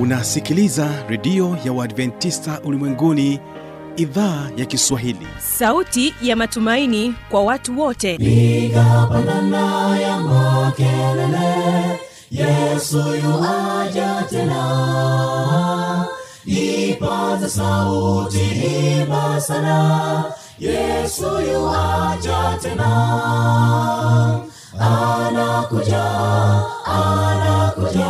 unasikiliza redio ya uadventista ulimwenguni idhaa ya kiswahili. Sauti ya matumaini kwa watu wote. Piga pandana ya makelele yesu yuaja tena. Ipata sauti imba sana yesu yuaja tena. Anakuja anakuja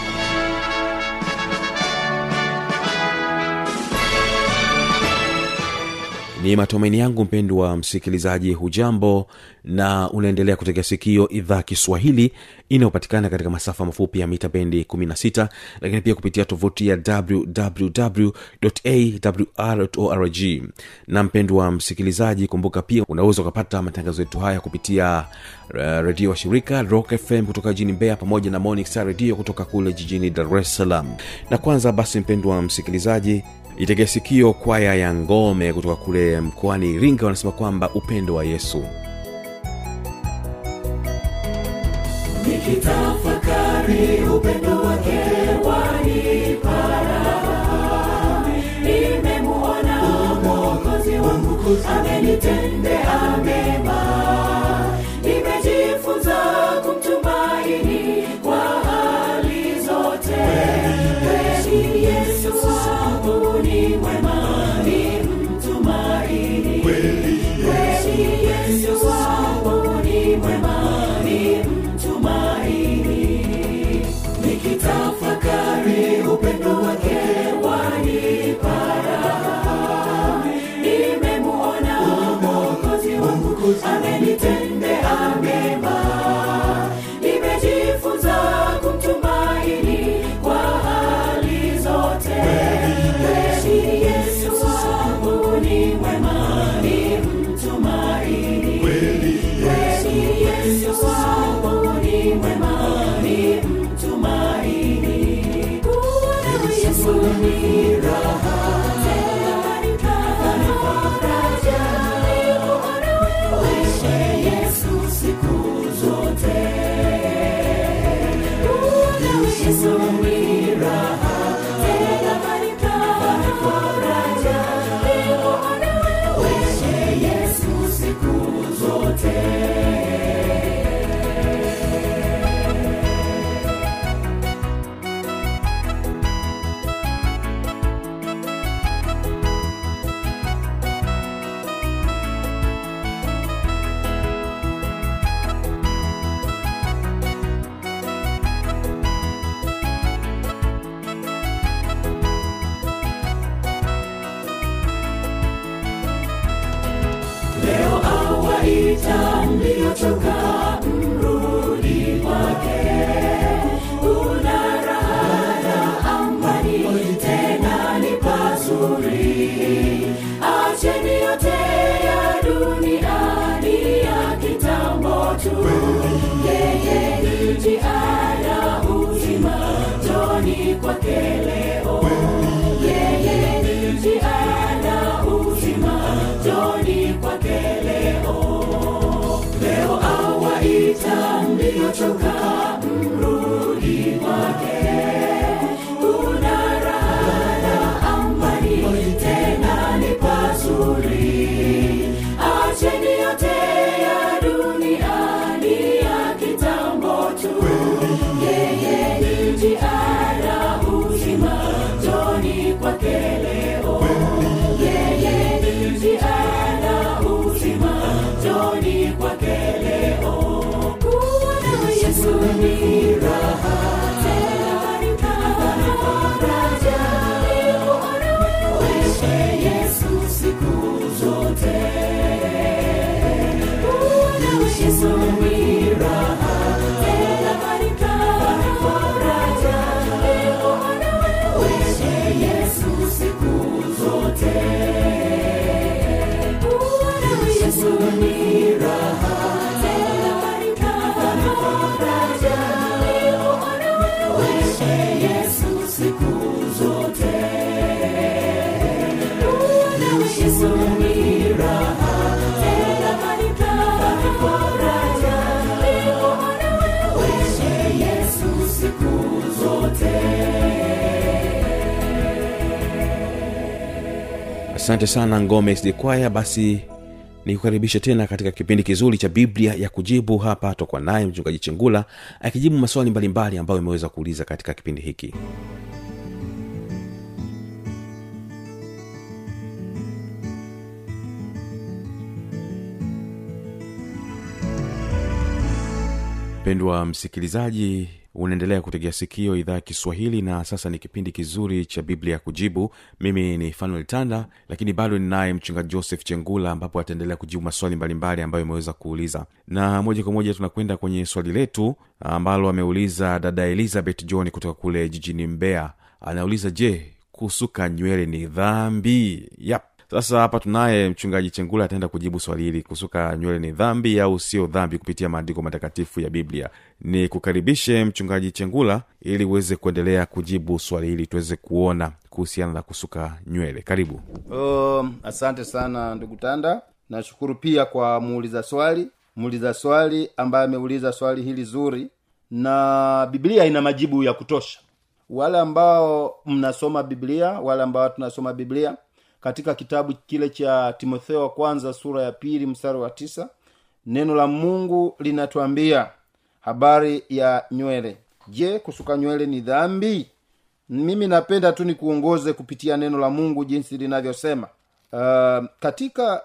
ni matumaini yangu mpendwa msikilizaji hujambo na unaendelea kutegea sikio idhaa kiswahili inayopatikana katika masafa mafupi ya mita bendi 16 lakini pia kupitia tovuti ya wwwawrorg na mpendwa msikilizaji kumbuka pia unaweza ukapata matangazo yetu haya kupitia uh, redio wa shirika rock fm kutoka jijini mbeya pamoja na morning redio kutoka kule jijini dar es salaam. Na kwanza basi mpendwa msikilizaji itegea sikio kwaya ya ngome kutoka kule mkoani iringa wanasema kwamba upendo wa yesu. Nikitafakari upendo to asante sana ngome sdekwaya basi nikukaribishe tena katika kipindi kizuri cha biblia ya kujibu. Hapa tokwa naye mchungaji chengula akijibu maswali mbalimbali ambayo imeweza kuuliza katika kipindi hiki. Mpendwa msikilizaji unaendelea kutegea sikio idhaa ya kiswahili na sasa ni kipindi kizuri cha biblia kujibu. Mimi ni fanuel tanda lakini bado ninaye mchungaji joseph chengula ambapo ataendelea kujibu maswali mbalimbali ambayo imeweza kuuliza. Na moja kwa moja tunakwenda kwenye swali letu ambalo ameuliza dada elizabeth john kutoka kule jijini mbeya. Anauliza je kusuka nywele ni dhambi? Yap sasa hapa tunaye mchungaji chengula ataenda kujibu swali hili. Kusuka nywele ni dhambi au sio dhambi kupitia maandiko matakatifu ya biblia? Ni kukaribishe mchungaji chengula ili uweze kuendelea kujibu swali hili tuweze kuona kuhusiana na kusuka nywele. Karibu. Um, asante sana ndugu tanda. Nashukuru pia kwa muuliza swali. Muuliza swali ambaye ameuliza swali hili zuri. Na biblia ina majibu ya kutosha. Wale ambao mnasoma biblia wale ambao tunasoma biblia katika kitabu kile cha timotheo wa kwanza sura ya pili mstari wa tisa neno la mungu linatuambia habari ya nywele. Je kusuka nywele ni dhambi? Mimi napenda tu nikuongoze kupitia neno la mungu jinsi linavyosema. Uh, katika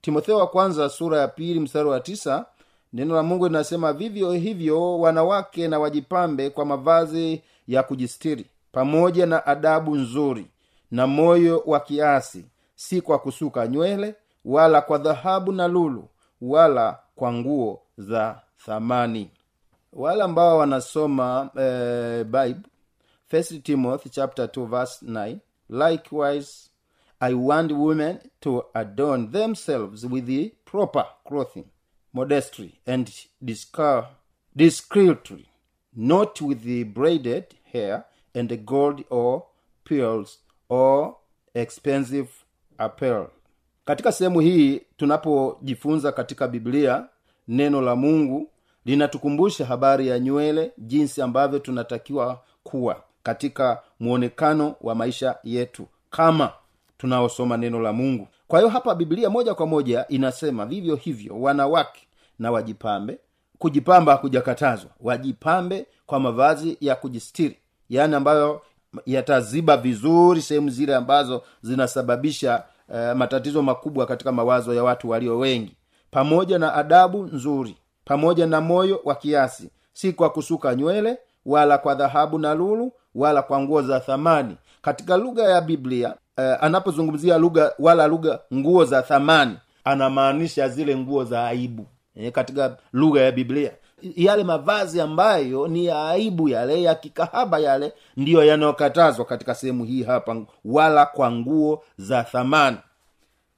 timotheo wa kwanza sura ya pili mstari wa tisa neno la mungu linasema vivyo hivyo wanawake na wajipambe kwa mavazi ya kujistiri pamoja na adabu nzuri na moyo wa kiasi si kwa kusuka nywele wala kwa dhahabu na lulu wala kwa nguo za thamani. Wale ambao wanasoma eh, timothy chapter 2 verse 9 likewise i want women to adorn themselves with the proper clothing modestry and discar- not with the braided hair and the gold or pearls or expensive apparel. Katika sehemu hii tunapojifunza katika biblia neno la mungu linatukumbusha habari ya nywele jinsi ambavyo tunatakiwa kuwa katika mwonekano wa maisha yetu kama tunaosoma neno la mungu. Kwa hiyo hapa biblia moja kwa moja inasema vivyo hivyo wanawake na wajipambe. Kujipamba hakujakatazwa wajipambe kwa mavazi ya kujistiri yaani ambayo yataziba vizuri sehemu zile ambazo zinasababisha uh, matatizo makubwa katika mawazo ya watu walio wengi. Pamoja na adabu nzuri pamoja na moyo wa kiasi. Si kwa kusuka nywele wala kwa dhahabu na lulu wala kwa nguo za thamani. Katika lugha ya biblia uh, anapozungumzia lugha wala lugha nguo za thamani anamaanisha zile nguo za aibu. E, katika lugha ya biblia yale mavazi ambayo ni ya aibu yale ya kikahaba yale ndiyo yanayokatazwa katika sehemu hii hapa wala kwa nguo za thamani.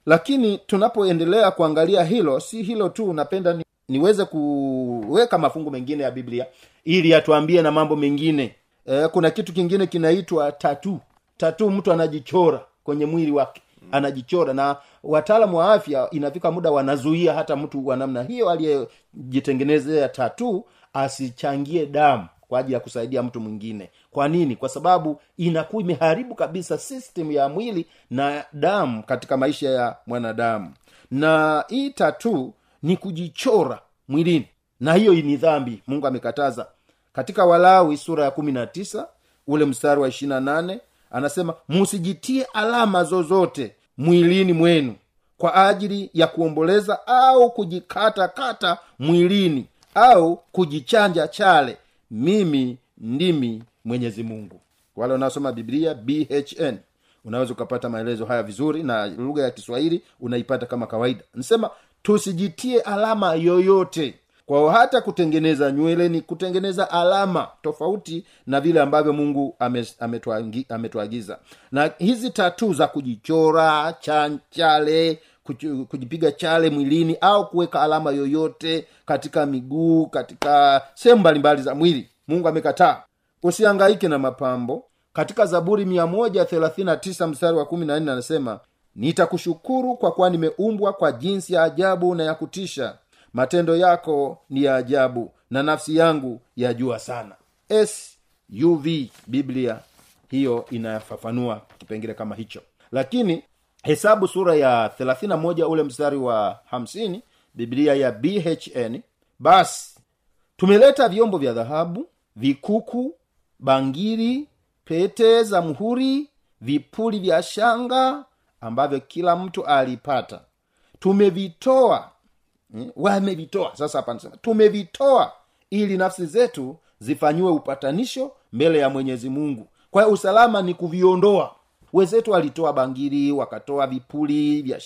Lakini tunapoendelea kuangalia hilo si hilo tu napenda ni, niweze kuweka mafungu mengine ya biblia ili yatuambie na mambo mengine. E, kuna kitu kingine kinaitwa tatu tatu mtu anajichora kwenye mwili wake anajichora na wataalamu wa afya inafika muda wanazuia hata mtu wa namna hiyo aliyejitengenezea tatu asichangie damu kwa ajili ya kusaidia mtu mwingine. Kwa nini? Kwa sababu inakuwa imeharibu kabisa system ya mwili na damu katika maisha ya mwanadamu. Na hii tatu ni kujichora mwilini. Na hiyo ni dhambi mungu amekataza. Katika walawi sura ya kumi na tisa ule mstari wa ishirina nane anasema musijitie alama zozote mwilini mwenu kwa ajili ya kuomboleza au kujikatakata mwilini au kujichanja chale. Mimi ndimi mwenyezi mungu. Wale wanaosoma biblia bhn unaweza ukapata maelezo haya vizuri na lugha ya kiswahili unaipata kama kawaida. Nasema tusijitie alama yoyote kwao hata kutengeneza nywele ni kutengeneza alama tofauti na vile ambavyo mungu ametuagiza ame ame na hizi tatu za kujichora chanchale kujipiga chale mwilini au kuweka alama yoyote katika miguu katika sehemu mbalimbali za mwili mungu amekataa. Usiangaike na mapambo. Katika zaburi mia moja thelathini na tisa mstari wa kumi na nne anasema nitakushukuru kwa kuwa nimeumbwa kwa jinsi ya ajabu na ya kutisha matendo yako ni ya ajabu na nafsi yangu yajua sana. Suv biblia hiyo inafafanua kipengele kama hicho. Lakini hesabu sura ya 31 ule mstari wa 50 biblia ya bhn basi tumeleta vyombo vya dhahabu vikuku bangiri pete za mhuri vipuli vya shanga ambavyo kila mtu alipata. Tumevitoa wamevitoa. Sasa hapa nasema tumevitoa ili nafsi zetu zifanyiwe upatanisho mbele ya mwenyezi mungu. Kwa hiyo usalama ni kuviondoa. Wenzetu walitoa bangiri wakatoa vipuli vya,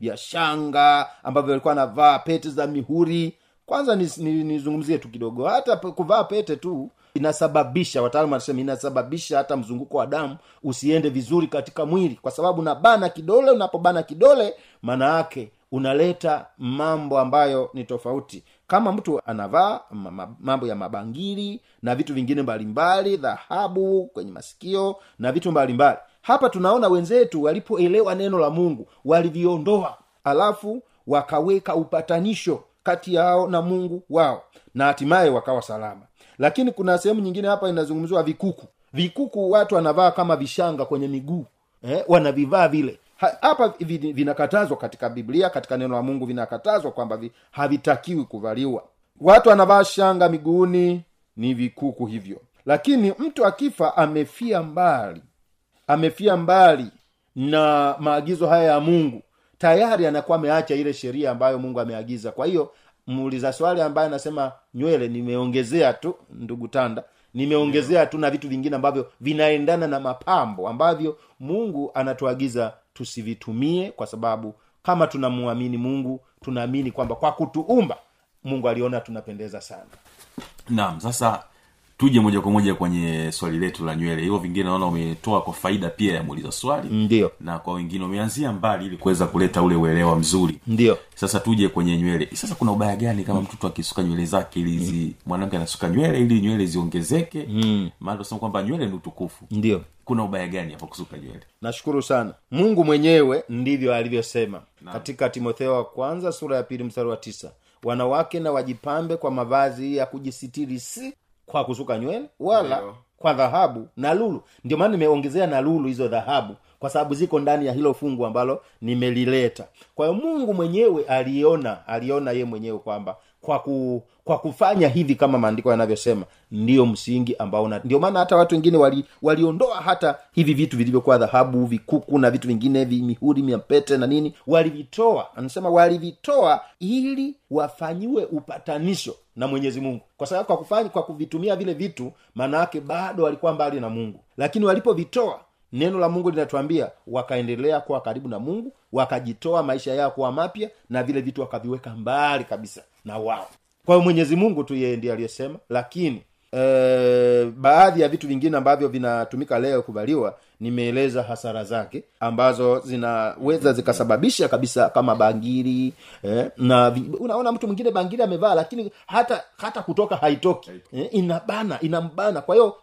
vya shanga ambavyo walikuwa navaa pete za mihuri. Kwanza nizungumzie ni, nizungumzie tu kidogo. Hata kuvaa pete tu inasababisha wataalamu wanasema inasababisha hata mzunguko wa damu usiende vizuri katika mwili. Kwa sababu unabana kidole unapobana kidole maana yake unaleta mambo ambayo ni tofauti. Kama mtu anavaa ma- ma- mambo ya mabangili na vitu vingine mbalimbali dhahabu kwenye masikio na vitu mbalimbali. Hapa tunaona wenzetu walipoelewa neno la mungu waliviondoa. Alafu wakaweka upatanisho kati yao na mungu wao na hatimaye wakawa salama. Lakini kuna sehemu nyingine hapa inazungumziwa vikuku. Vikuku watu wanavaa kama vishanga kwenye miguu eh, wanavivaa vile hapa vinakatazwa katika biblia katika neno la mungu vinakatazwa kwamba havitakiwi kuvaliwa. Watu anavaa shanga miguuni ni vikuku hivyo. Lakini mtu akifa amefia mbali amefia mbali na maagizo haya ya mungu tayari anakuwa ameacha ile sheria ambayo mungu ameagiza. Kwa hiyo muuliza swali ambaye anasema nywele nimeongezea tu ndugu tanda nimeongezea tu na vitu vingine ambavyo vinaendana na mapambo ambavyo mungu anatuagiza tusivitumie kwa sababu kama tunamwamini mungu tunaamini kwamba kwa kutuumba mungu aliona tunapendeza sana. Naam sasa tuje moja kwa moja kwenye swali letu la nywele. Hivyo vingine naona umetoa kwa faida pia ya muuliza swali. Ndio. Na kwa wengine umeanzia mbali ili kuweza kuleta ule uelewa mzuri. Ndio. Sasa tuje kwenye nywele. Sasa kuna ubaya gani kama mtoto akisuka nywele zake ili zi mwanamke anasuka nywele ili nywele ziongezeke? Mm. maana tunasema kwamba nywele ni utukufu. Ndio. Kuna ubaya gani hapo kusuka nywele? Nashukuru sana. Mungu mwenyewe ndivyo alivyosema katika timotheo wa kwanza sura ya pili mstari wa tisa. Wanawake na wajipambe kwa mavazi ya kujisitiri si kwa kusuka nywele wala Ndiyo. kwa dhahabu na lulu ndio maana nimeongezea na lulu hizo dhahabu kwa sababu ziko ndani ya hilo fungu ambalo nimelileta kwa hiyo mungu mwenyewe aliona aliona ye mwenyewe kwamba kwa ku, kwa kufanya hivi kama maandiko yanavyosema ndiyo msingi ambao ndio maana hata watu wengine wali, waliondoa hata hivi vitu vilivyokuwa dhahabu vikuku na vitu vingine vi- mihuri miapete na nini walivitoa. Anasema walivitoa ili wafanyiwe upatanisho na mwenyezi mungu. Kwa sababu kwa kufanya kwa kuvitumia vile vitu maana yake bado walikuwa mbali na mungu. Lakini walipovitoa neno la mungu linatuambia wakaendelea kuwa karibu na mungu wakajitoa maisha yao kuwa mapya na vile vitu wakaviweka mbali kabisa na wao. Kwa hiyo mwenyezi mungu tu yeye ndiye aliyesema lakini e, baadhi ya vitu vingine ambavyo vinatumika leo kuvaliwa nimeeleza hasara zake ambazo zinaweza zikasababisha kabisa kama bangiri eh, na unaona mtu mwingine bangiri amevaa lakini hata hata kutoka haitoki. Eh, inabana inambana. Kwa hiyo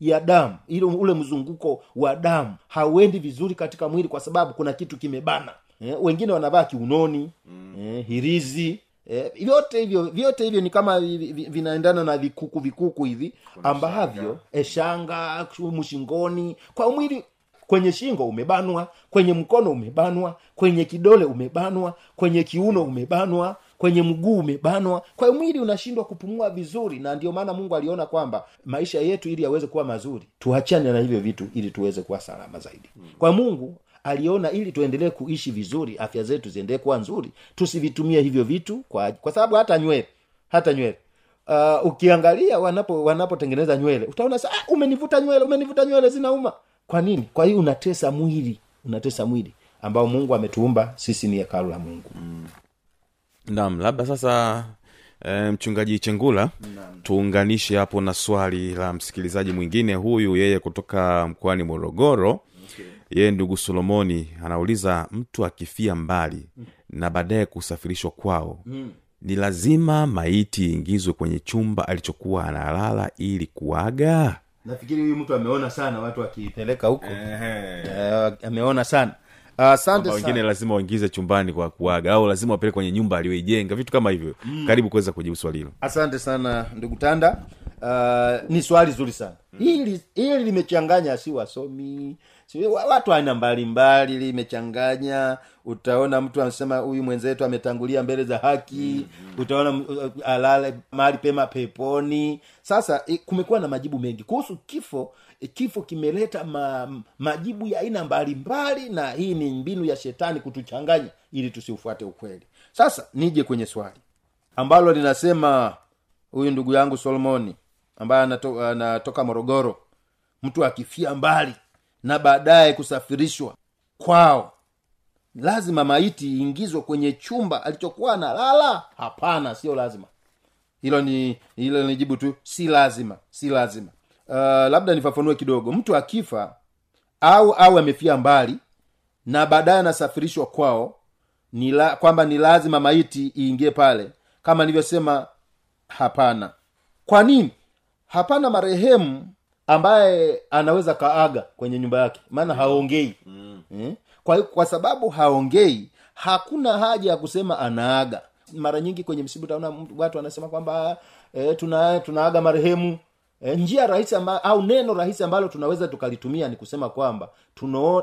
ya damu. Ile ule mzunguko wa damu hauendi vizuri katika mwili kwa sababu kuna kitu kimebana. Eh, wengine wanavaa kiunoni mm. eh, hirizi eh, vyote hivyo vyote hivyo ni kama vi- vi- vinaendana na vikuku vikuku hivi ambavyo eh, shanga mshingoni kwa mwili kwenye shingo umebanwa kwenye mkono umebanwa kwenye kidole umebanwa kwenye kiuno umebanwa kwenye mguu umebanwa kwa mwili unashindwa kupumua vizuri. Na ndio maana mungu aliona kwamba maisha yetu ili yaweze kuwa mazuri tuachane na hivyo vitu ili tuweze kuwa salama zaidi. Kwa mungu aliona ili tuendelee kuishi vizuri afya zetu ziendelee kuwa nzuri tusivitumie hivyo vitu kwa, kwa sababu hata nywele hata nywele. Uh, ukiangalia wanapo wanapotengeneza nywele utaona sa ah, umenivuta nywele umenivuta nywele zinauma. Kwa nini? Kwa hiyo unatesa mwili unatesa mwili ambao mungu ametuumba sisi ni hekalu la mungu naam labda sasa e, mchungaji chengula tuunganishe hapo na swali la msikilizaji mwingine huyu yeye kutoka mkoani morogoro. Okay. yeye ndugu solomoni anauliza mtu akifia mbali na baadaye kusafirishwa kwao mm. ni lazima maiti iingizwe kwenye chumba alichokuwa analala ili kuaga? Nafikiri huyu mtu ameona sana watu wakipeleka huko. Eh, ameona sana asante wengine lazima waingize chumbani kwa kuaga au lazima wapeleke kwenye nyumba aliyoijenga vitu kama hivyo. Mm. karibu kuweza kujibu swali hilo. Asante sana ndugu tanda. Uh, ni swali zuri sana. Hili hili limechanganya si wasomi watu aina mbalimbali limechanganya utaona mtu anasema huyu mwenzetu ametangulia mbele za haki. Utaona m- uh, alale mahali pema peponi. Sasa kumekuwa na majibu mengi kuhusu kifo kifo kimeleta ma, majibu ya aina mbalimbali na hii ni mbinu ya shetani kutuchanganya ili tusiufuate ukweli. Sasa nije kwenye swali ambalo linasema huyu ndugu yangu solomoni ambaye anato, anatoka morogoro mtu akifia mbali na baadaye kusafirishwa kwao. Lazima maiti iingizwe kwenye chumba alichokuwa analala? Hapana sio lazima. Hilo ni hilo ni jibu tu. Si lazima si lazima. Uh, labda nifafanue kidogo. Mtu akifa au au amefia mbali na baadaye anasafirishwa kwao ni kwamba ni lazima maiti iingie pale. Kama nilivyosema hapana. Kwa nini? Hapana marehemu ambaye anaweza kaaga kwenye nyumba yake maana haongei. Mm. eh? kwa, kwa sababu haongei hakuna haja ya kusema anaaga. Mara nyingi kwenye msiba utaona watu wanasema kwamba e, tuna, tunaaga marehemu. E, njia rahisi amba, au neno rahisi ambalo tunaweza tukalitumia ni kusema kwamba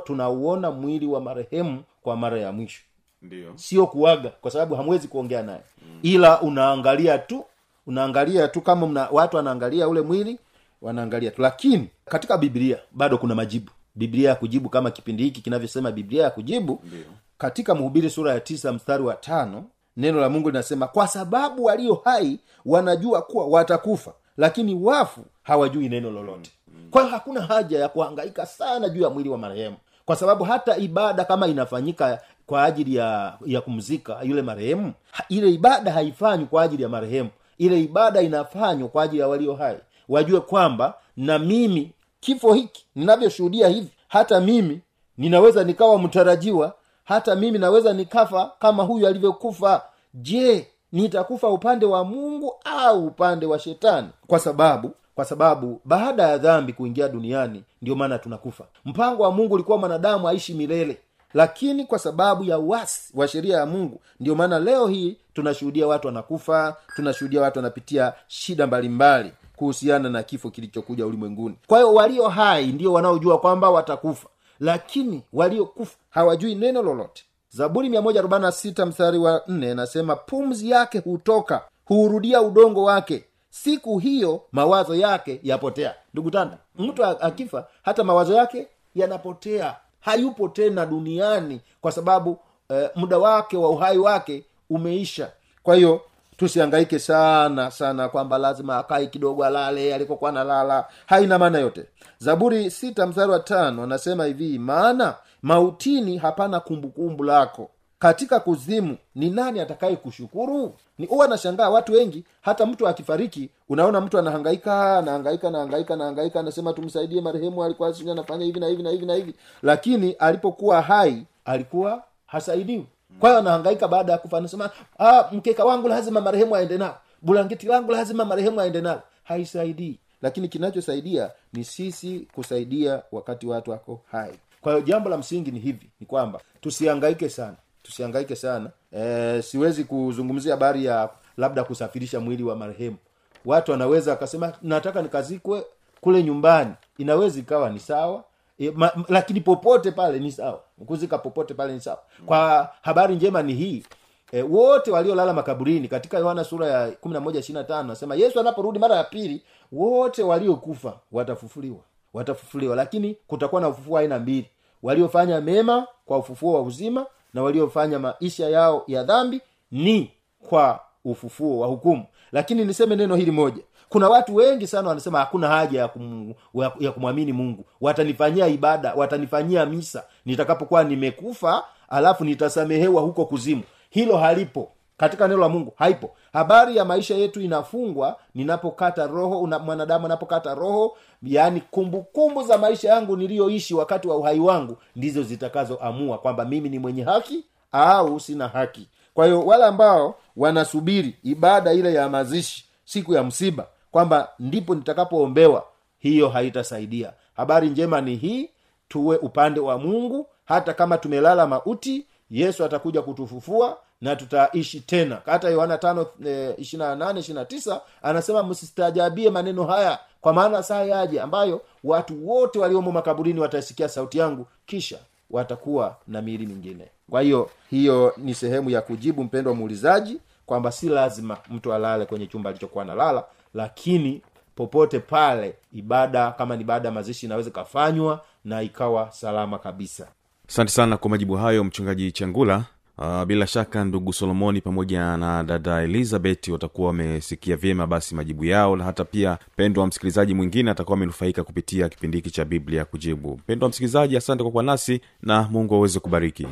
tunauona mwili wa marehemu kwa mara ya mwisho. Ndio. Sio kuaga kwa sababu hamwezi kuongea naye. Ila unaangalia tu unaangalia tu kama mna, watu wanaangalia ule mwili wanaangalia tu. Lakini katika biblia bado kuna majibu. Biblia ya kujibu kama kipindi hiki kinavyosema biblia ya kujibu. Ndiyo. katika mhubiri sura ya tisa mstari wa tano neno la mungu linasema kwa sababu walio hai wanajua kuwa watakufa lakini wafu hawajui neno lolote. Kwa hiyo hakuna haja ya kuhangaika sana juu ya mwili wa marehemu. Kwa sababu hata ibada kama inafanyika kwa ajili ya ya kumzika yule marehemu ile ibada haifanywi kwa ajili ya marehemu. Ile ibada inafanywa kwa ajili ya walio hai wajue kwamba na mimi kifo hiki ninavyoshuhudia hivi hata mimi ninaweza nikawa mtarajiwa hata mimi naweza nikafa kama huyu alivyokufa. Je nitakufa upande wa mungu au upande wa shetani? Kwa sababu kwa sababu baada ya dhambi kuingia duniani ndio maana tunakufa. Mpango wa mungu ulikuwa mwanadamu aishi milele. Lakini kwa sababu ya uasi wa sheria ya mungu ndio maana leo hii tunashuhudia watu wanakufa tunashuhudia watu wanapitia shida mbalimbali kuhusiana na kifo kilichokuja ulimwenguni. Kwa hiyo walio hai ndio wanaojua kwamba watakufa lakini waliokufa hawajui neno lolote. Zaburi 146 mstari wa 4 nasema pumzi yake hutoka huurudia udongo wake. Siku hiyo mawazo yake yapotea. Ndugu tanda mtu akifa hata mawazo yake yanapotea. Hayupo tena duniani kwa sababu eh, muda wake wa uhai wake umeisha. Kwa hiyo tusiangaike sana sana kwamba lazima akae kidogo alale alikokuwa analala. Haina maana yote. Zaburi sita mstari wa tano anasema hivi maana mautini hapana kumbukumbu lako. Katika kuzimu ni nani atakaye kushukuru? Ni huwa nashangaa watu wengi hata mtu akifariki unaona mtu anahangaika anahangaika anahangaika anahangaika anasema tumsaidie marehemu alikuwa anafanya hivi na hivi na hivi na hivi. Lakini alipokuwa hai alikuwa hasaidiwi kwa anahangaika baada ya kufa anasema ah, mkeka wangu lazima marehemu aende nao. Bulangiti langu lazima marehemu aende nalo haisaidii. Lakini kinachosaidia ni sisi kusaidia wakati watu wako hai. Kwa hiyo jambo la msingi ni hivi ni kwamba tusihangaike sana. Tusihangaike sana. E, siwezi kuzungumzia habari ya labda kusafirisha mwili wa marehemu. Watu wanaweza wakasema nataka nikazikwe kule nyumbani. Inaweza ikawa ni sawa ma, lakini popote pale ni sawa. Kuzika popote pale ni sawa. Kwa habari njema ni hii e, wote waliolala makaburini katika yohana sura ya 11 nasema yesu anaporudi mara ya pili wote waliokufa watafufuliwa watafufuliwa. Lakini kutakuwa na ufufuo aina mbili waliofanya mema kwa ufufuo wa uzima na waliofanya maisha yao ya dhambi ni kwa ufufuo wa hukumu. Lakini niseme neno hili moja kuna watu wengi sana wanasema hakuna haja ya, kum, ya kumwamini mungu. Watanifanyia ibada watanifanyia misa nitakapokuwa nimekufa alafu nitasamehewa huko kuzimu. Hilo halipo. Katika neno la mungu haipo. Habari ya maisha yetu inafungwa ninapokata roho una, mwanadamu anapokata roho. Yaani kumbukumbu za maisha yangu niliyoishi wakati wa uhai wangu ndizo zitakazoamua kwamba mimi ni mwenye haki au sina haki. Kwa hiyo wale ambao wanasubiri ibada ile ya mazishi siku ya msiba kwamba ndipo nitakapoombewa hiyo haitasaidia. Habari njema ni hii tuwe upande wa mungu. Hata kama tumelala mauti yesu atakuja kutufufua na tutaishi tena. Hata yohana tano e, ishirina nane ishirina tisa anasema msistajabie maneno haya kwa maana saa yaje ambayo watu wote waliomo makaburini wataisikia sauti yangu kisha watakuwa na miili mingine. Kwa hiyo hiyo ni sehemu ya kujibu mpendo wa muulizaji kwamba si lazima mtu alale kwenye chumba alichokuwa analala lakini popote pale ibada kama ni ibada ya mazishi inaweza ikafanywa na ikawa salama kabisa. Asante sana kwa majibu hayo mchungaji changula. Uh, bila shaka ndugu solomoni pamoja na dada elizabeth watakuwa wamesikia vyema basi majibu yao na hata pia mpendo wa msikilizaji mwingine atakuwa amenufaika kupitia kipindi hiki cha biblia kujibu. Mpendo wa msikilizaji asante kwa kuwa nasi na mungu aweze kubariki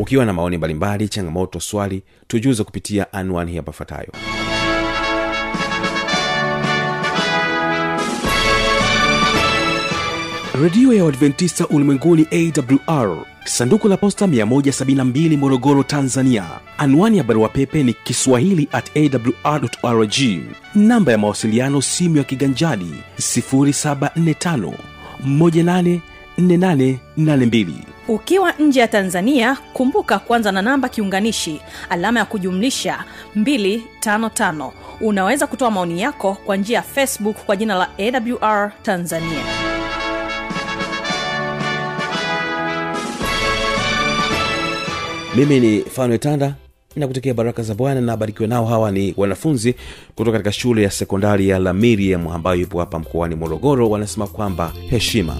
ukiwa na maoni mbalimbali changamoto swali tujuze kupitia anwani hapa ifuatayo redio ya uadventista ulimwenguni awr sanduku la posta 172 morogoro tanzania. Anwani ya barua pepe ni kiswahili at awrrg namba ya mawasiliano simu ya kiganjadi 745 184882 ukiwa nje ya tanzania kumbuka kwanza na namba kiunganishi alama ya kujumlisha 255 unaweza kutoa maoni yako kwa njia ya facebook kwa jina la awr tanzania. Mimi ni fanuel tanda nakutakia baraka za bwana na abarikiwe nao. Hawa ni wanafunzi kutoka katika shule ya sekondari ya la miriam ambayo ipo hapa mkoani morogoro wanasema kwamba heshima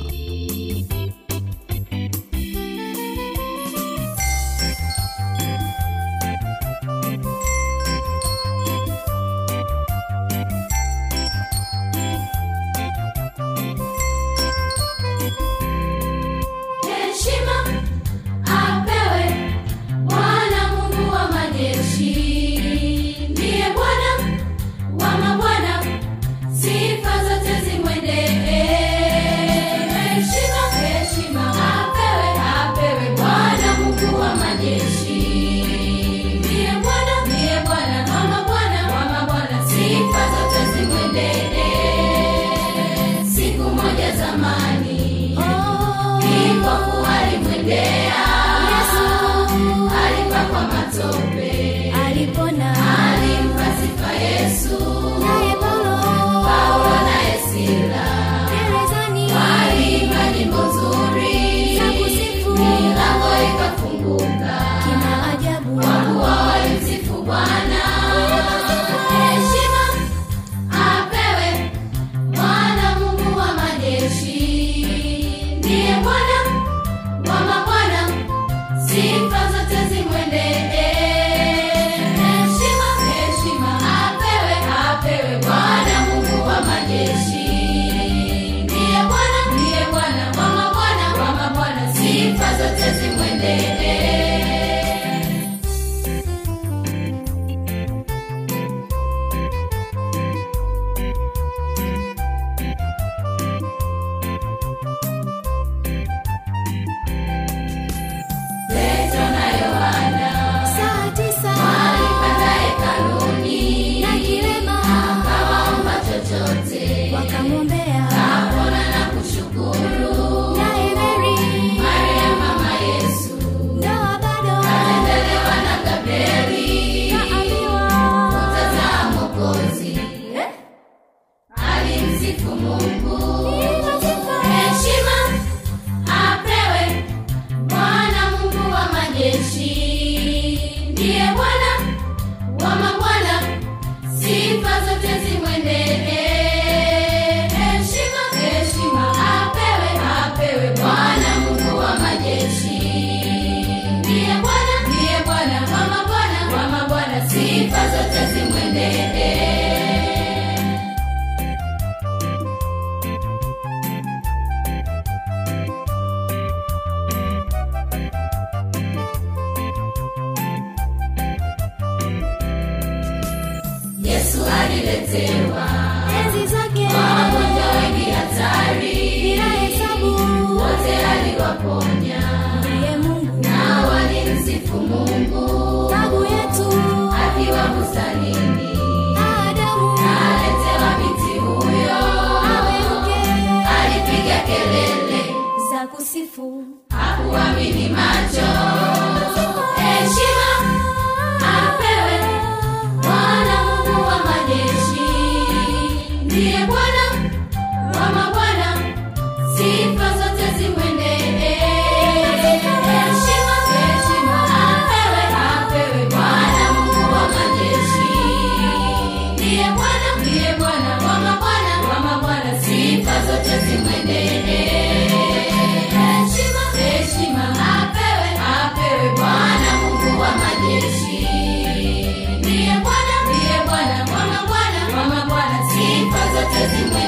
sifu hakuamini macho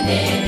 standing.